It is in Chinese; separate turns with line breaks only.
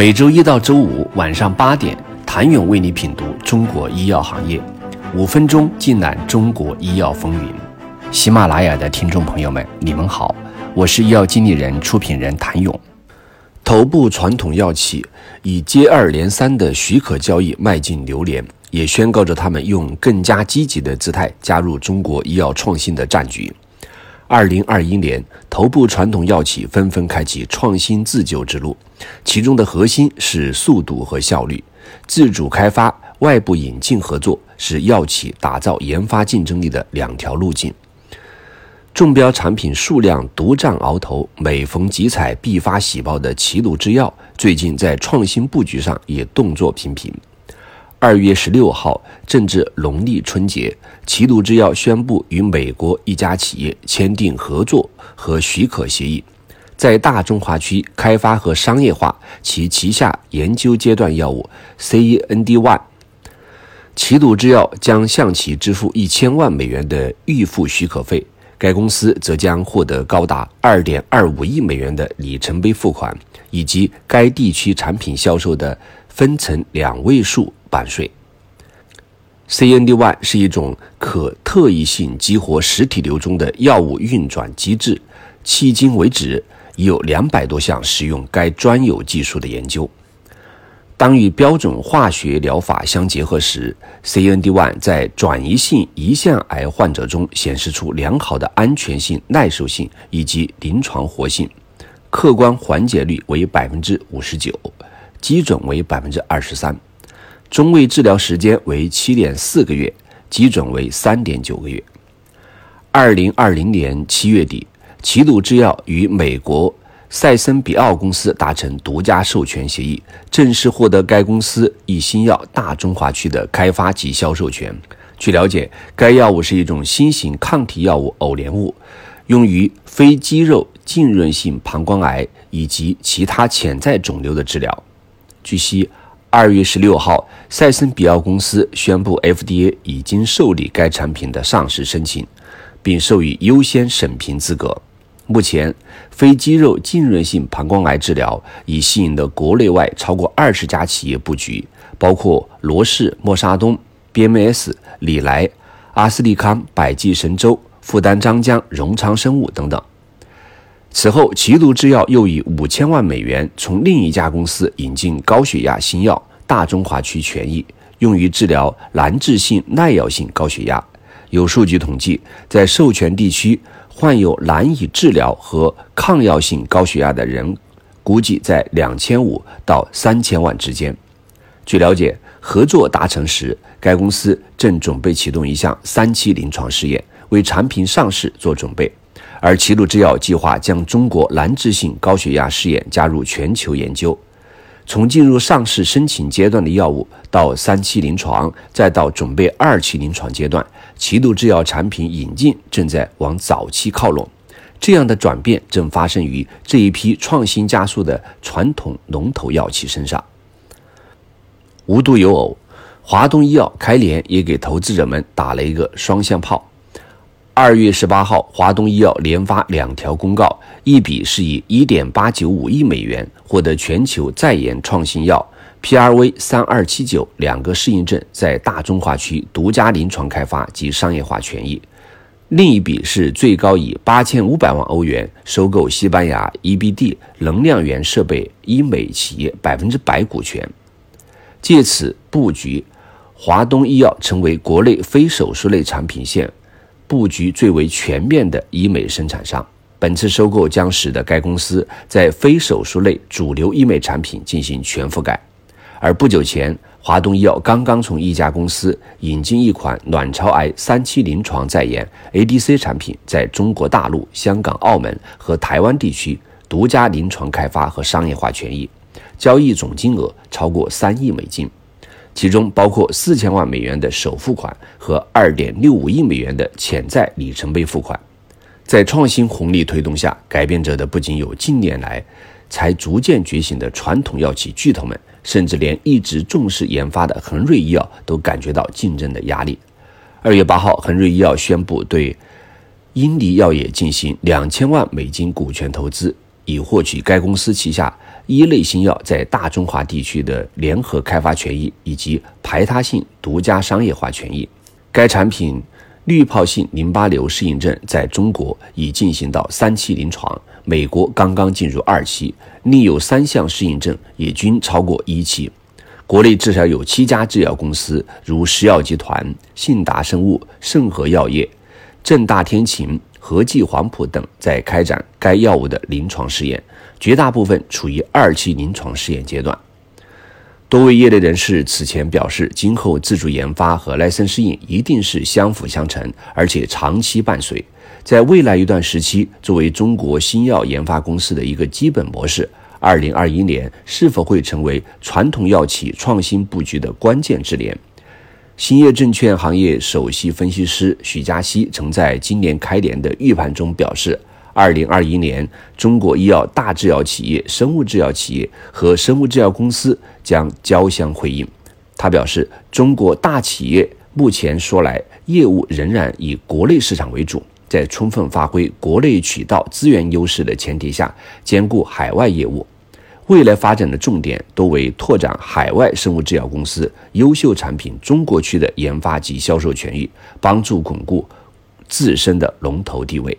每周一到周五晚上八点，谭勇为你品读中国医药行业，五分钟尽览中国医药风云。喜马拉雅的听众朋友们，你们好，我是医药经理人、出品人谭勇。头部传统药企以接二连三的许可交易迈进牛年，也宣告着他们用更加积极的姿态加入中国医药创新的战局。二零二一年，头部传统药企纷纷开启创新自救之路，其中的核心是速度和效率。自主开发、外部引进合作是药企打造研发竞争力的两条路径。中标产品数量独占鳌头，每逢集采必发喜报的齐鲁制药，最近在创新布局上也动作频频。二月十六号，正值农历春节，齐鲁制药宣布与美国一家企业签订合作和许可协议，在大中华区开发和商业化其旗下研究阶段药物 CEND-1。齐鲁制药将向其支付一千万美元的预付许可费，该公司则将获得高达二点二五亿美元的里程碑付款，以及该地区产品销售的分成两位数。版税。，CNDY 是一种可特异性激活实体瘤中的药物运转机制，迄今为止已有两百多项使用该专有技术的研究。当与标准化学疗法相结合时，CNDY 在转移性胰腺癌患者中显示出良好的安全性、耐受性以及临床活性，客观缓解率为百分之五十九，基准为百分之二十三。中位治疗时间为七点四个月，基准为三点九个月。二零二零年七月底，齐鲁制药与美国赛森比奥公司达成独家授权协议，正式获得该公司一新药大中华区的开发及销售权。据了解，该药物是一种新型抗体药物偶联物，用于非肌肉浸润性膀胱癌以及其他潜在肿瘤的治疗。据悉。二月十六号，赛森比奥公司宣布，FDA 已经受理该产品的上市申请，并授予优先审评资格。目前，非肌肉浸润性膀胱癌治疗已吸引了国内外超过二十家企业布局，包括罗氏、默沙东、BMS、李来、阿斯利康、百济神州、复旦张江、荣昌生物等等。此后，齐鲁制药又以五千万美元从另一家公司引进高血压新药大中华区权益，用于治疗难治性耐药性高血压。有数据统计，在授权地区患有难以治疗和抗药性高血压的人，估计在两千五到三千万之间。据了解，合作达成时，该公司正准备启动一项三期临床试验，为产品上市做准备。而齐鲁制药计划将中国难治性高血压试验加入全球研究，从进入上市申请阶段的药物到三期临床，再到准备二期临床阶段，齐鲁制药产品引进正在往早期靠拢。这样的转变正发生于这一批创新加速的传统龙头药企身上。无独有偶，华东医药开年也给投资者们打了一个双向炮。二月十八号，华东医药连发两条公告，一笔是以一点八九五亿美元获得全球在研创新药 PRV 三二七九两个适应症在大中华区独家临床开发及商业化权益；另一笔是最高以八千五百万欧元收购西班牙 EBD 能量源设备医美企业百分之百股权，借此布局华东医药成为国内非手术类产品线。布局最为全面的医美生产商，本次收购将使得该公司在非手术类主流医美产品进行全覆盖。而不久前，华东医药刚刚从一家公司引进一款卵巢癌三期临床在研 ADC 产品，在中国大陆、香港、澳门和台湾地区独家临床开发和商业化权益，交易总金额超过三亿美金。其中包括四千万美元的首付款和二点六五亿美元的潜在里程碑付款。在创新红利推动下，改变者的不仅有近年来才逐渐觉醒的传统药企巨头们，甚至连一直重视研发的恒瑞医药都感觉到竞争的压力。二月八号，恒瑞医药宣布对英迪药业进行两千万美金股权投资，以获取该公司旗下一类新药在大中华地区的联合开发权益以及排他性独家商业化权益。该产品滤泡性淋巴瘤适应症在中国已进行到三期临床，美国刚刚进入二期，另有三项适应症也均超过一期。国内至少有七家制药公司，如石药集团、信达生物、盛和药业、正大天晴、和记黄埔等，在开展该药物的临床试验，绝大部分处于二期临床试验阶段。多位业内人士此前表示，今后自主研发和赖森适应一定是相辅相成，而且长期伴随，在未来一段时期，作为中国新药研发公司的一个基本模式。二零二一年是否会成为传统药企创新布局的关键之年？兴业证券行业首席分析师许嘉熙曾在今年开年的预判中表示，二零二一年中国医药大制药企业、生物制药企业和生物制药公司将交相辉映。他表示，中国大企业目前说来业务仍然以国内市场为主。在充分发挥国内渠道资源优势的前提下，兼顾海外业务，未来发展的重点多为拓展海外生物制药公司优秀产品中国区的研发及销售权益，帮助巩固自身的龙头地位。